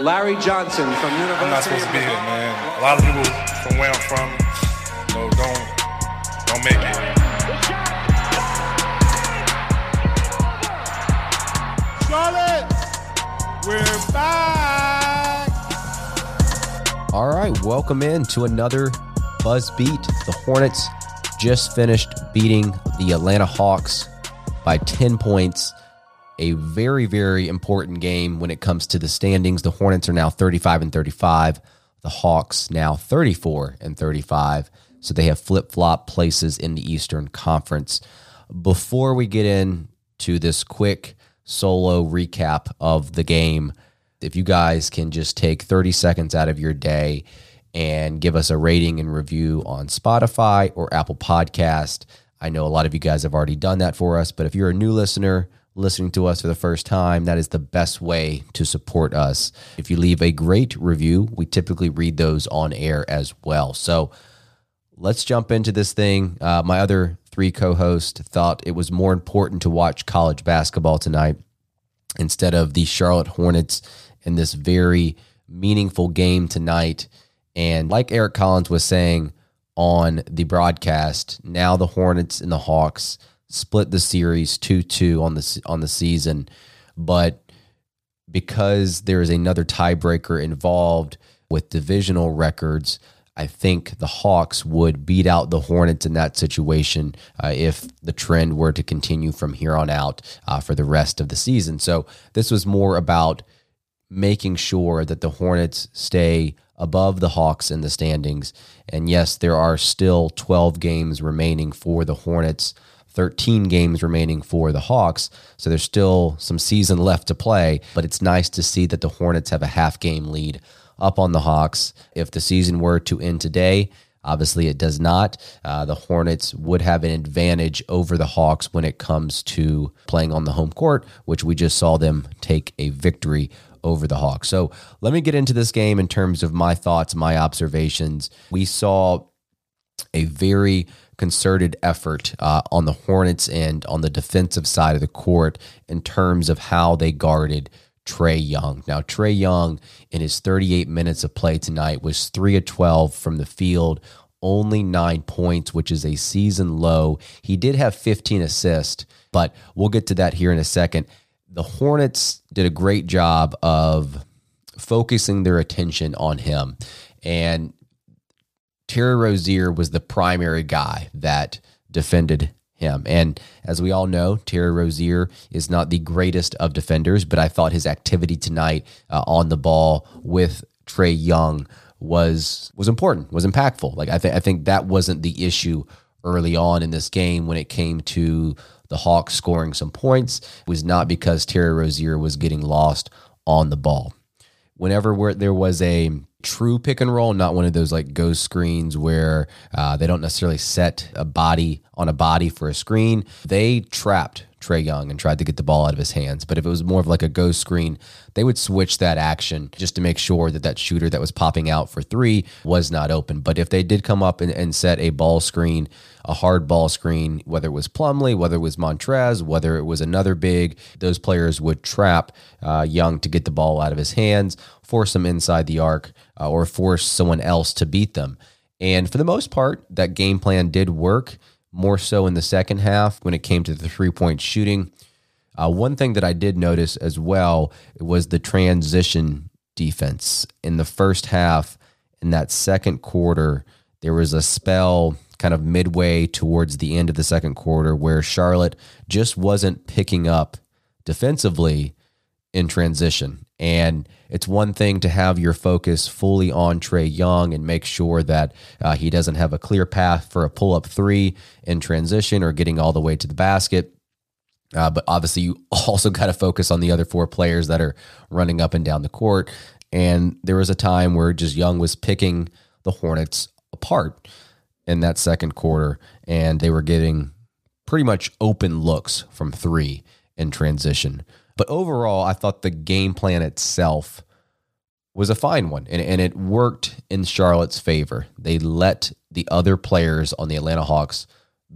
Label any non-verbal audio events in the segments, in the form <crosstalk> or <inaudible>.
Larry Johnson from University I'm not supposed to be here, man. A lot of people from where I'm from, you know, don't don't make it. Charlotte, we're back. All right, welcome in to another Buzz Beat. The Hornets just finished beating the Atlanta Hawks by 10 points. A very, very important game when it comes to the standings. The Hornets are now 35 and 35. The Hawks now 34 and 35. So they have flip flop places in the Eastern Conference. Before we get into this quick solo recap of the game, if you guys can just take 30 seconds out of your day and give us a rating and review on Spotify or Apple Podcast. I know a lot of you guys have already done that for us, but if you're a new listener listening to us for the first time, that is the best way to support us. If you leave a great review, we typically read those on air as well. So let's jump into this thing. Uh, my other three co hosts thought it was more important to watch college basketball tonight instead of the Charlotte Hornets in this very meaningful game tonight. And like Eric Collins was saying on the broadcast, now the Hornets and the Hawks split the series 2-2 on the on the season, but because there is another tiebreaker involved with divisional records, I think the Hawks would beat out the Hornets in that situation uh, if the trend were to continue from here on out uh, for the rest of the season. So this was more about making sure that the Hornets stay above the Hawks in the standings. And yes, there are still 12 games remaining for the Hornets. 13 games remaining for the Hawks. So there's still some season left to play, but it's nice to see that the Hornets have a half game lead up on the Hawks. If the season were to end today, obviously it does not. Uh, the Hornets would have an advantage over the Hawks when it comes to playing on the home court, which we just saw them take a victory over the Hawks. So let me get into this game in terms of my thoughts, my observations. We saw a very concerted effort uh, on the Hornets and on the defensive side of the court in terms of how they guarded Trae Young. Now, Trae Young, in his 38 minutes of play tonight, was 3 of 12 from the field, only nine points, which is a season low. He did have 15 assists, but we'll get to that here in a second. The Hornets did a great job of focusing their attention on him. And Terry Rozier was the primary guy that defended him. And as we all know, Terry Rozier is not the greatest of defenders, but I thought his activity tonight uh, on the ball with Trae Young was was important, was impactful. Like I think I think that wasn't the issue early on in this game when it came to the Hawks scoring some points. It was not because Terry Rozier was getting lost on the ball. Whenever there was a true pick and roll, not one of those like ghost screens where uh, they don't necessarily set a body on a body for a screen. They trapped Trae Young and tried to get the ball out of his hands. But if it was more of like a ghost screen, they would switch that action just to make sure that that shooter that was popping out for three was not open. But if they did come up and, and set a ball screen, a hard ball screen, whether it was Plumlee, whether it was Montrez, whether it was another big, those players would trap uh, Young to get the ball out of his hands, force him inside the arc, uh, or force someone else to beat them. And for the most part, that game plan did work more so in the second half when it came to the three point shooting. Uh, one thing that I did notice as well was the transition defense in the first half. In that second quarter, there was a spell kind of midway towards the end of the second quarter where Charlotte just wasn't picking up defensively in transition. And it's one thing to have your focus fully on Trae Young and make sure that uh, he doesn't have a clear path for a pull up three in transition or getting all the way to the basket. Uh, but obviously, you <laughs> also got to focus on the other four players that are running up and down the court. And there was a time where just Young was picking the Hornets apart in that second quarter, and they were getting pretty much open looks from three in transition. But overall, I thought the game plan itself was a fine one and, and it worked in Charlotte's favor. They let the other players on the Atlanta Hawks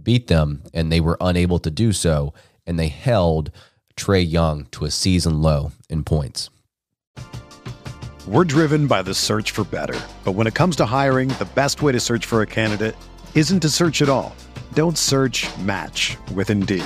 beat them and they were unable to do so. And they held Trae Young to a season low in points. We're driven by the search for better. But when it comes to hiring, the best way to search for a candidate isn't to search at all. Don't search match with Indeed.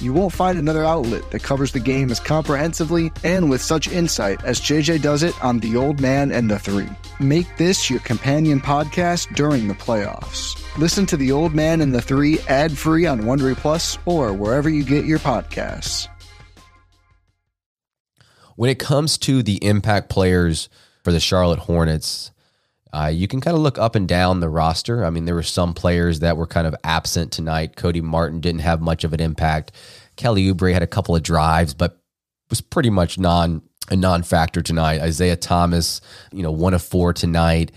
You won't find another outlet that covers the game as comprehensively and with such insight as JJ does it on The Old Man and the Three. Make this your companion podcast during the playoffs. Listen to The Old Man and the Three ad free on Wondery Plus or wherever you get your podcasts. When it comes to the impact players for the Charlotte Hornets, uh, you can kind of look up and down the roster. I mean, there were some players that were kind of absent tonight. Cody Martin didn't have much of an impact. Kelly Oubre had a couple of drives, but was pretty much non a non-factor tonight. Isaiah Thomas, you know, one of four tonight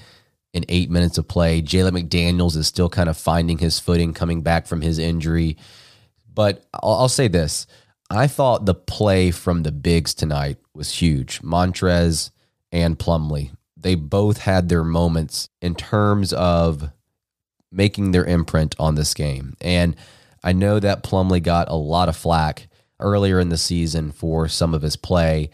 in eight minutes of play. Jalen McDaniels is still kind of finding his footing coming back from his injury. But I'll, I'll say this. I thought the play from the bigs tonight was huge. Montrez and Plumlee they both had their moments in terms of making their imprint on this game. And I know that Plumlee got a lot of flack earlier in the season for some of his play.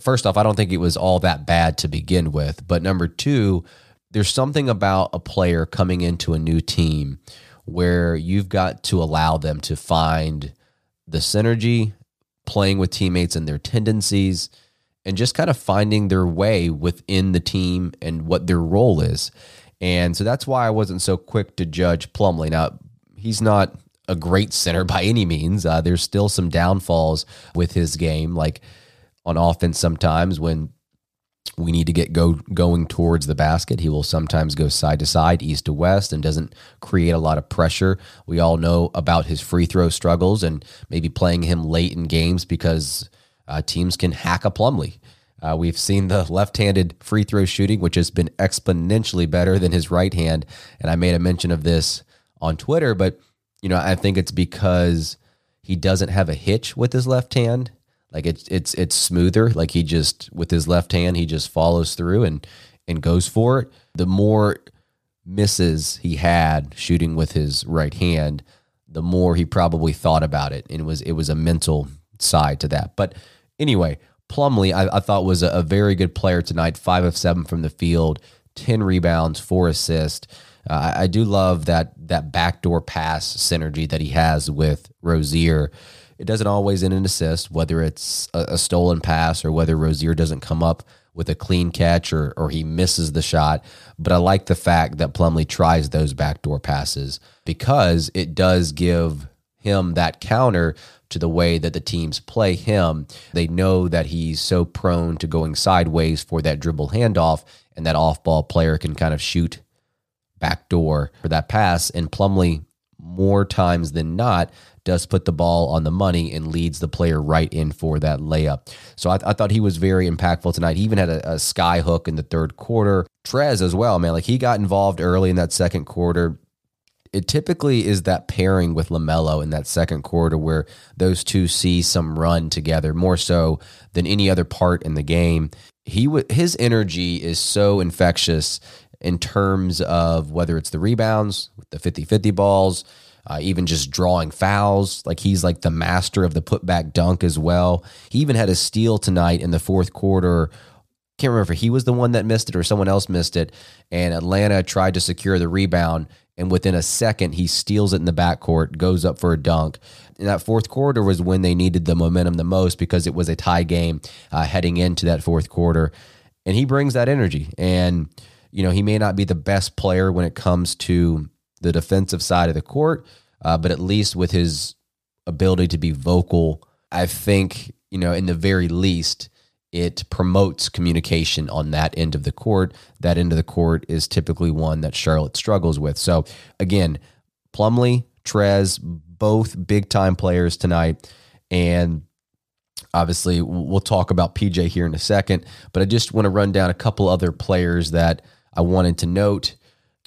First off, I don't think it was all that bad to begin with. But number two, there's something about a player coming into a new team where you've got to allow them to find the synergy, playing with teammates and their tendencies and just kind of finding their way within the team and what their role is. And so that's why I wasn't so quick to judge Plumlee. Now, he's not a great center <laughs> by any means. Uh, there's still some downfalls with his game, like on offense sometimes when we need to get go going towards the basket. He will sometimes go side to side, east to west, and doesn't create a lot of pressure. We all know about his free throw struggles and maybe playing him late in games because uh, teams can hack a Plumlee. Uh, we've seen the left-handed free throw shooting, which has been exponentially better than his right hand, and I made a mention of this on Twitter. But you know, I think it's because he doesn't have a hitch with his left hand like it's it's it's smoother. Like he just with his left hand, he just follows through and and goes for it. The more misses he had shooting with his right hand, the more he probably thought about it, and it was it was a mental side to that. But anyway, Plumlee, I, I thought was a, a, very good player tonight. Five of seven from the field, ten rebounds, four assists. Uh, I, I do love that that backdoor pass synergy that he has with Rozier. It doesn't always end in assist, whether it's a, a stolen pass or whether Rozier doesn't come up with a clean catch or, or he misses the shot. But I like the fact that Plumlee tries those backdoor passes because it does give him that counter to the way that the teams play him. They know that he's so prone to going sideways for that dribble handoff, and that off ball player can kind of shoot backdoor for that pass. And Plumlee, more times than not, does put the ball on the money and leads the player right in for that layup. So I, I thought he was very impactful tonight. He even had a, a sky hook in the third quarter. Trez as well, man. Like he got involved early in that second quarter it typically is that pairing with LaMelo in that second quarter where those two see some run together more so than any other part in the game. He w- his energy is so infectious in terms of whether it's the rebounds, the 50-50 balls, uh, even just drawing fouls. Like he's like the master of the putback dunk as well. He even had a steal tonight in the fourth quarter. Can't remember if he was the one that missed it or someone else missed it. And Atlanta tried to secure the rebound. And within a second, he steals it in the backcourt, goes up for a dunk. And that fourth quarter was when they needed the momentum the most because it was a tie game uh, heading into that fourth quarter. And he brings that energy. And, you know, he may not be the best player when it comes to the defensive side of the court, uh, but at least with his ability to be vocal, I think, you know, in the very least, it promotes communication on that end of the court. That end of the court is typically one that Charlotte struggles with. So, again, Plumlee, Trez, both big time players tonight. And obviously, we'll talk about PJ here in a second, but I just want to run down a couple other players that I wanted to note.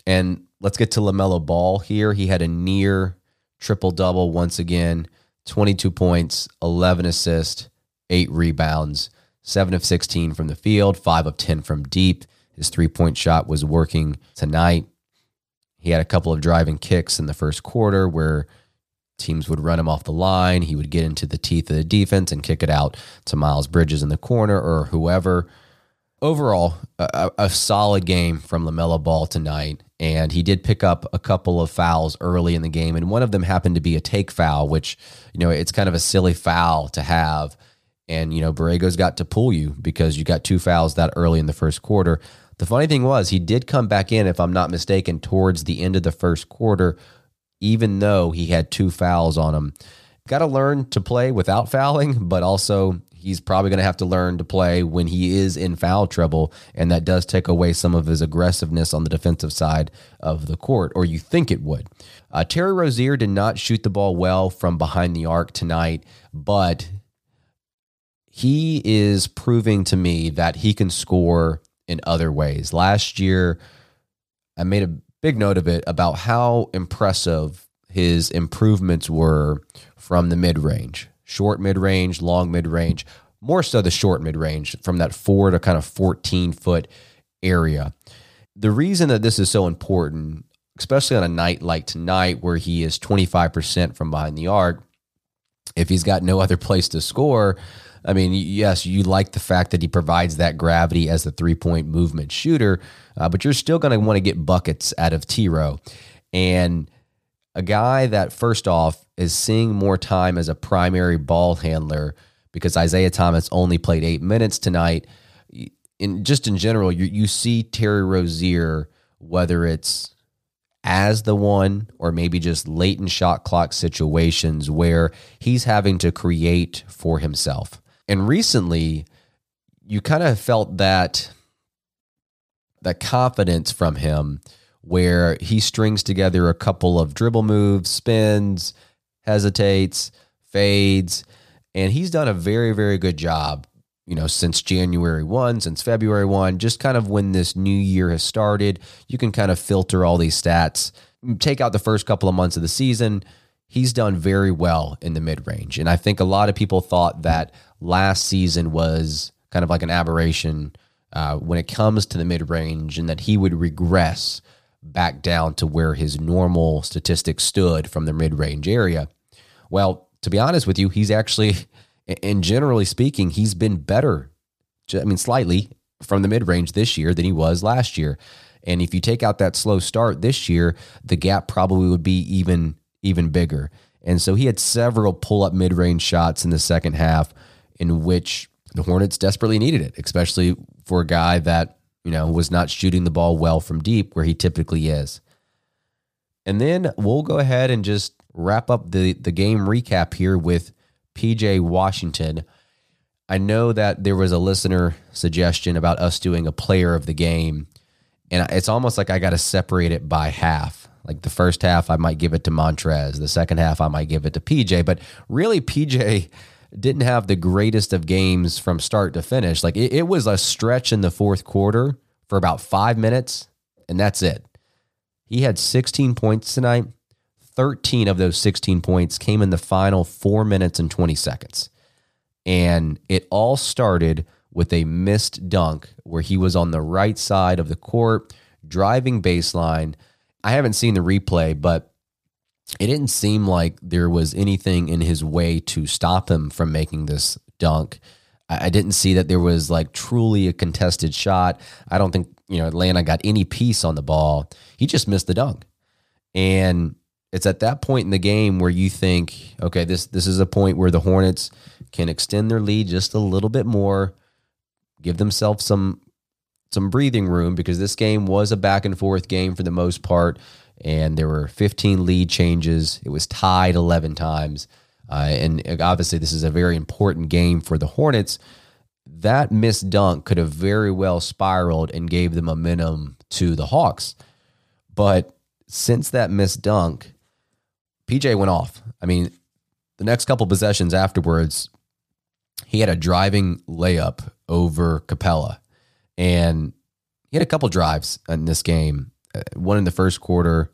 And let's get to LaMelo Ball here. He had a near triple double once again 22 points, 11 assists, eight rebounds, seven of 16 from the field, five of 10 from deep. His three point shot was working tonight. He had a couple of driving kicks in the first quarter where teams would run him off the line. He would get into the teeth of the defense and kick it out to Miles Bridges in the corner or whoever overall, a, a, solid game from LaMelo Ball tonight. And he did pick up a couple of fouls early in the game. And one of them happened to be a take foul, which, you know, it's kind of a silly foul to have. And, you know, Borrego's got to pull you because you got two fouls that early in the first quarter. The funny thing was, he did come back in, if I'm not mistaken, towards the end of the first quarter, even though he had two fouls on him. Got to learn to play without fouling, but also he's probably going to have to learn to play when he is in foul trouble. And that does take away some of his aggressiveness on the defensive side of the court, or you think it would. Uh, Terry Rozier did not shoot the ball well from behind the arc tonight, but he is proving to me that he can score in other ways. Last year, I made a big note of it about how impressive his improvements were from the mid range short mid range, long mid range, more so the short mid range from that four to kind of 14 foot area. The reason that this is so important, especially on a night like tonight where he is 25% from behind the arc, if he's got no other place to score, I mean, yes, you like the fact that he provides that gravity as the three point movement shooter, uh, but you're still going to want to get buckets out of T Row. And a guy that, first off, is seeing more time as a primary ball handler because Isaiah Thomas only played eight minutes tonight. In just in general, you you see Terry Rozier, whether it's as the one, or maybe just late in shot clock situations where he's having to create for himself. And recently, you kind of felt that that confidence from him where he strings together a couple of dribble moves, spins, hesitates, fades, and he's done a very, very good job, you know, since January 1, since February 1, just kind of when this new year has started. You can kind of filter all these stats, take out the first couple of months of the season. He's done very well in the mid range. And I think a lot of people thought that last season was kind of like an aberration uh, when it comes to the mid range and that he would regress back down to where his normal statistics stood from the mid range area. Well, to be honest with you, he's actually, <laughs> and generally speaking, he's been better. I mean, slightly from the mid range this year than he was last year. And if you take out that slow start this year, the gap probably would be even even bigger. And so he had several pull up mid range shots in the second half in which the Hornets desperately needed it, especially for a guy that, you know, was not shooting the ball well from deep where he typically is. And then we'll go ahead and just wrap up the, the game recap here with PJ Washington. I know that there was a listener suggestion about us doing a player of the game, and it's almost like I got to separate it by half. Like the first half, I might give it to Montrez. The second half, I might give it to PJ. But really, PJ didn't have the greatest of games from start to finish. Like it, it was a stretch in the fourth quarter for about five minutes, and that's it. He had 16 points tonight. 13 of those 16 points came in the final four minutes and 20 seconds. And it all started with a missed dunk where he was on the right side of the court, driving baseline. I haven't seen the replay, but it didn't seem like there was anything in his way to stop him from making this dunk. I didn't see that there was like truly a contested shot. I don't think, you know, Atlanta got any piece on the ball. He just missed the dunk. And it's at that point in the game where you think, okay, this this is a point where the Hornets can extend their lead just a little bit more, give themselves some some breathing room because this game was a back and forth game for the most part, and there were 15 lead changes. It was tied 11 times, uh, and obviously this is a very important game for the Hornets. That missed dunk could have very well spiraled and gave the momentum to the Hawks, but since that missed dunk, PJ went off. I mean, the next couple possessions afterwards, he had a driving layup over Capela, And he had a couple drives in this game. Uh, one in the first quarter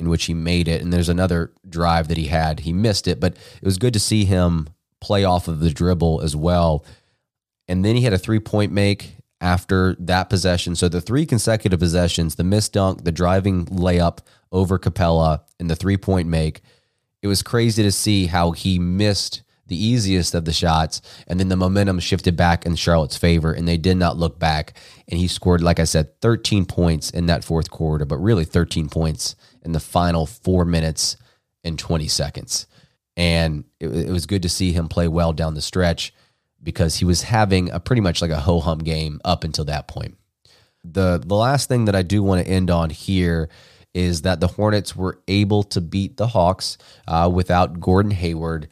in which he made it, and there's another drive that he had. He missed it, but it was good to see him play off of the dribble as well. And then he had a three point make after that possession. So the three consecutive possessions, the missed dunk, the driving layup over Capela, and the three point make, it was crazy to see how he missed the easiest of the shots, and then the momentum shifted back in Charlotte's favor, and they did not look back. And he scored, like I said, 13 points in that fourth quarter, but really 13 points in the final four minutes and 20 seconds. And it, it was good to see him play well down the stretch because he was having a pretty much like a ho hum game up until that point. The the last thing that I do want to end on here is that the Hornets were able to beat the Hawks uh, without Gordon Hayward.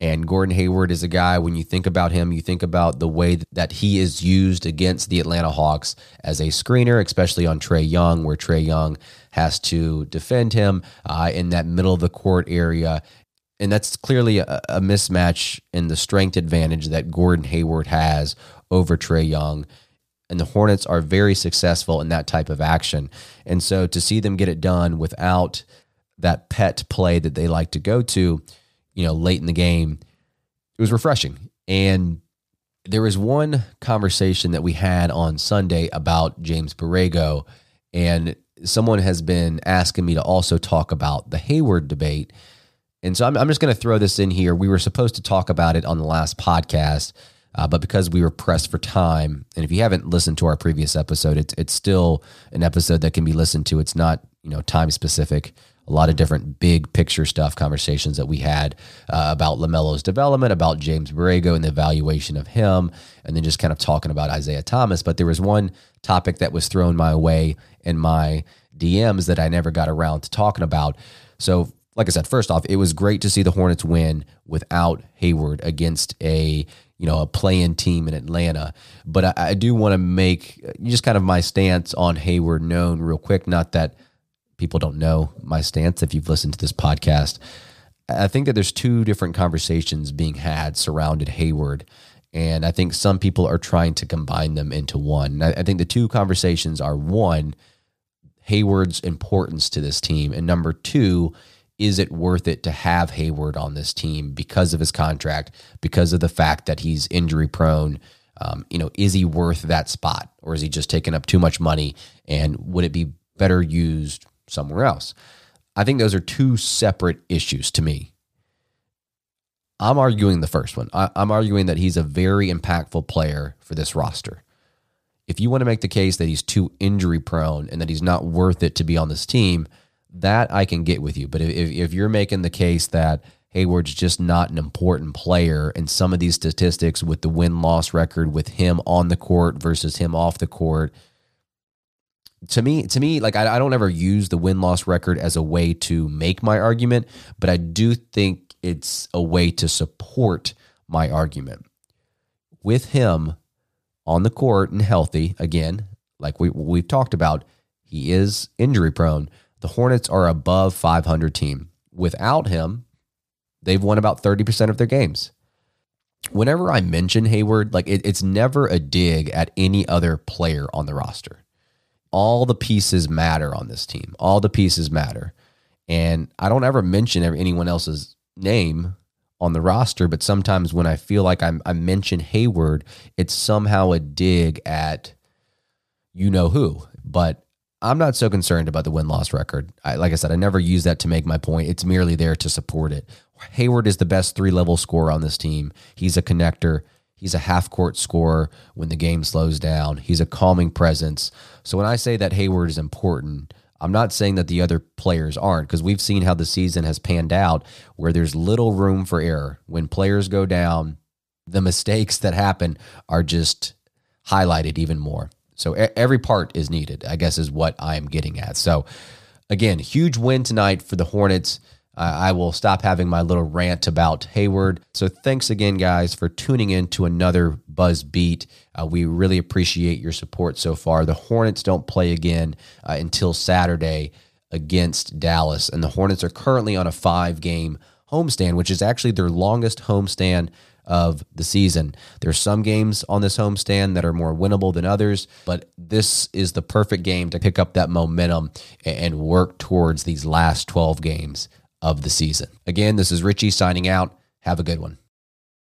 And Gordon Hayward is a guy, when you think about him, you think about the way that he is used against the Atlanta Hawks as a screener, especially on Trae Young, where Trae Young has to defend him uh, in that middle of the court area and that's clearly a, a, mismatch in the strength advantage that Gordon Hayward has over Trae Young. And the Hornets are very successful in that type of action. And so to see them get it done without that pet play that they like to go to, you know, late in the game, it was refreshing. And there was one conversation that we had on Sunday about James Borrego, and someone has been asking me to also talk about the Hayward debate. And so I'm, I'm just going to throw this in here. We were supposed to talk about it on the last podcast, uh, but because we were pressed for time, and if you haven't listened to our previous episode, it's it's still an episode that can be listened to. It's not you know time specific. A lot of different big picture stuff, conversations that we had uh, about LaMelo's development, about James Borrego and the evaluation of him, and then just kind of talking about Isaiah Thomas. But there was one topic that was thrown my way in my DMs that I never got around to talking about. So, like I said, first off, it was great to see the Hornets win without Hayward against a you know a playing team in Atlanta. But I, I do want to make uh, just kind of my stance on Hayward known real quick. Not that people don't know my stance if you've listened to this podcast. I think that there's two different conversations being had surrounded Hayward. And I think some people are trying to combine them into one. I, I think the two conversations are one, Hayward's importance to this team. And number two, is it worth it to have Hayward on this team because of his contract, because of the fact that he's injury prone? Um, you know, is he worth that spot or is he just taking up too much money? And would it be better used somewhere else? I think those are two separate issues to me. I'm arguing the first one. I, I'm arguing that he's a very impactful player for this roster. If you want to make the case that he's too injury prone and that he's not worth it to be on this team, that I can get with you. But if, if you're making the case that Hayward's just not an important player, and some of these statistics with the win loss record with him on the court versus him off the court, to me, to me, like I, I don't ever use the win loss record as a way to make my argument, but I do think it's a way to support my argument. With him on the court and healthy, again, like we we've talked about, he is injury prone the Hornets are above 500 team. Without him, they've won about 30% of their games. Whenever I mention Hayward, like it, it's never a dig at any other player on the roster. All the pieces matter on this team. All the pieces matter. And I don't ever mention anyone else's name on the roster, but sometimes when I feel like I'm, I mention Hayward, it's somehow a dig at you know who. But I'm not so concerned about the win loss record. I, like I said, I never use that to make my point. It's merely there to support it. Hayward is the best three level scorer on this team. He's a connector. He's a half court scorer when the game slows down. He's a calming presence. So when I say that Hayward is important, I'm not saying that the other players aren't because we've seen how the season has panned out where there's little room for error. When players go down, the mistakes that happen are just highlighted even more. So every part is needed, I guess, is what I'm getting at. So again, huge win tonight for the Hornets. I will stop having my little rant about Hayward. So thanks again, guys, for tuning in to another Buzz Beat. Uh, we really appreciate your support so far. The Hornets don't play again uh, until Saturday against Dallas, and the Hornets are currently on a five game homestand, which is actually their longest homestand of the season. There's some games on this homestand that are more winnable than others, but this is the perfect game to pick up that momentum and work towards these last 12 games of the season. Again, this is Richie signing out. Have a good one.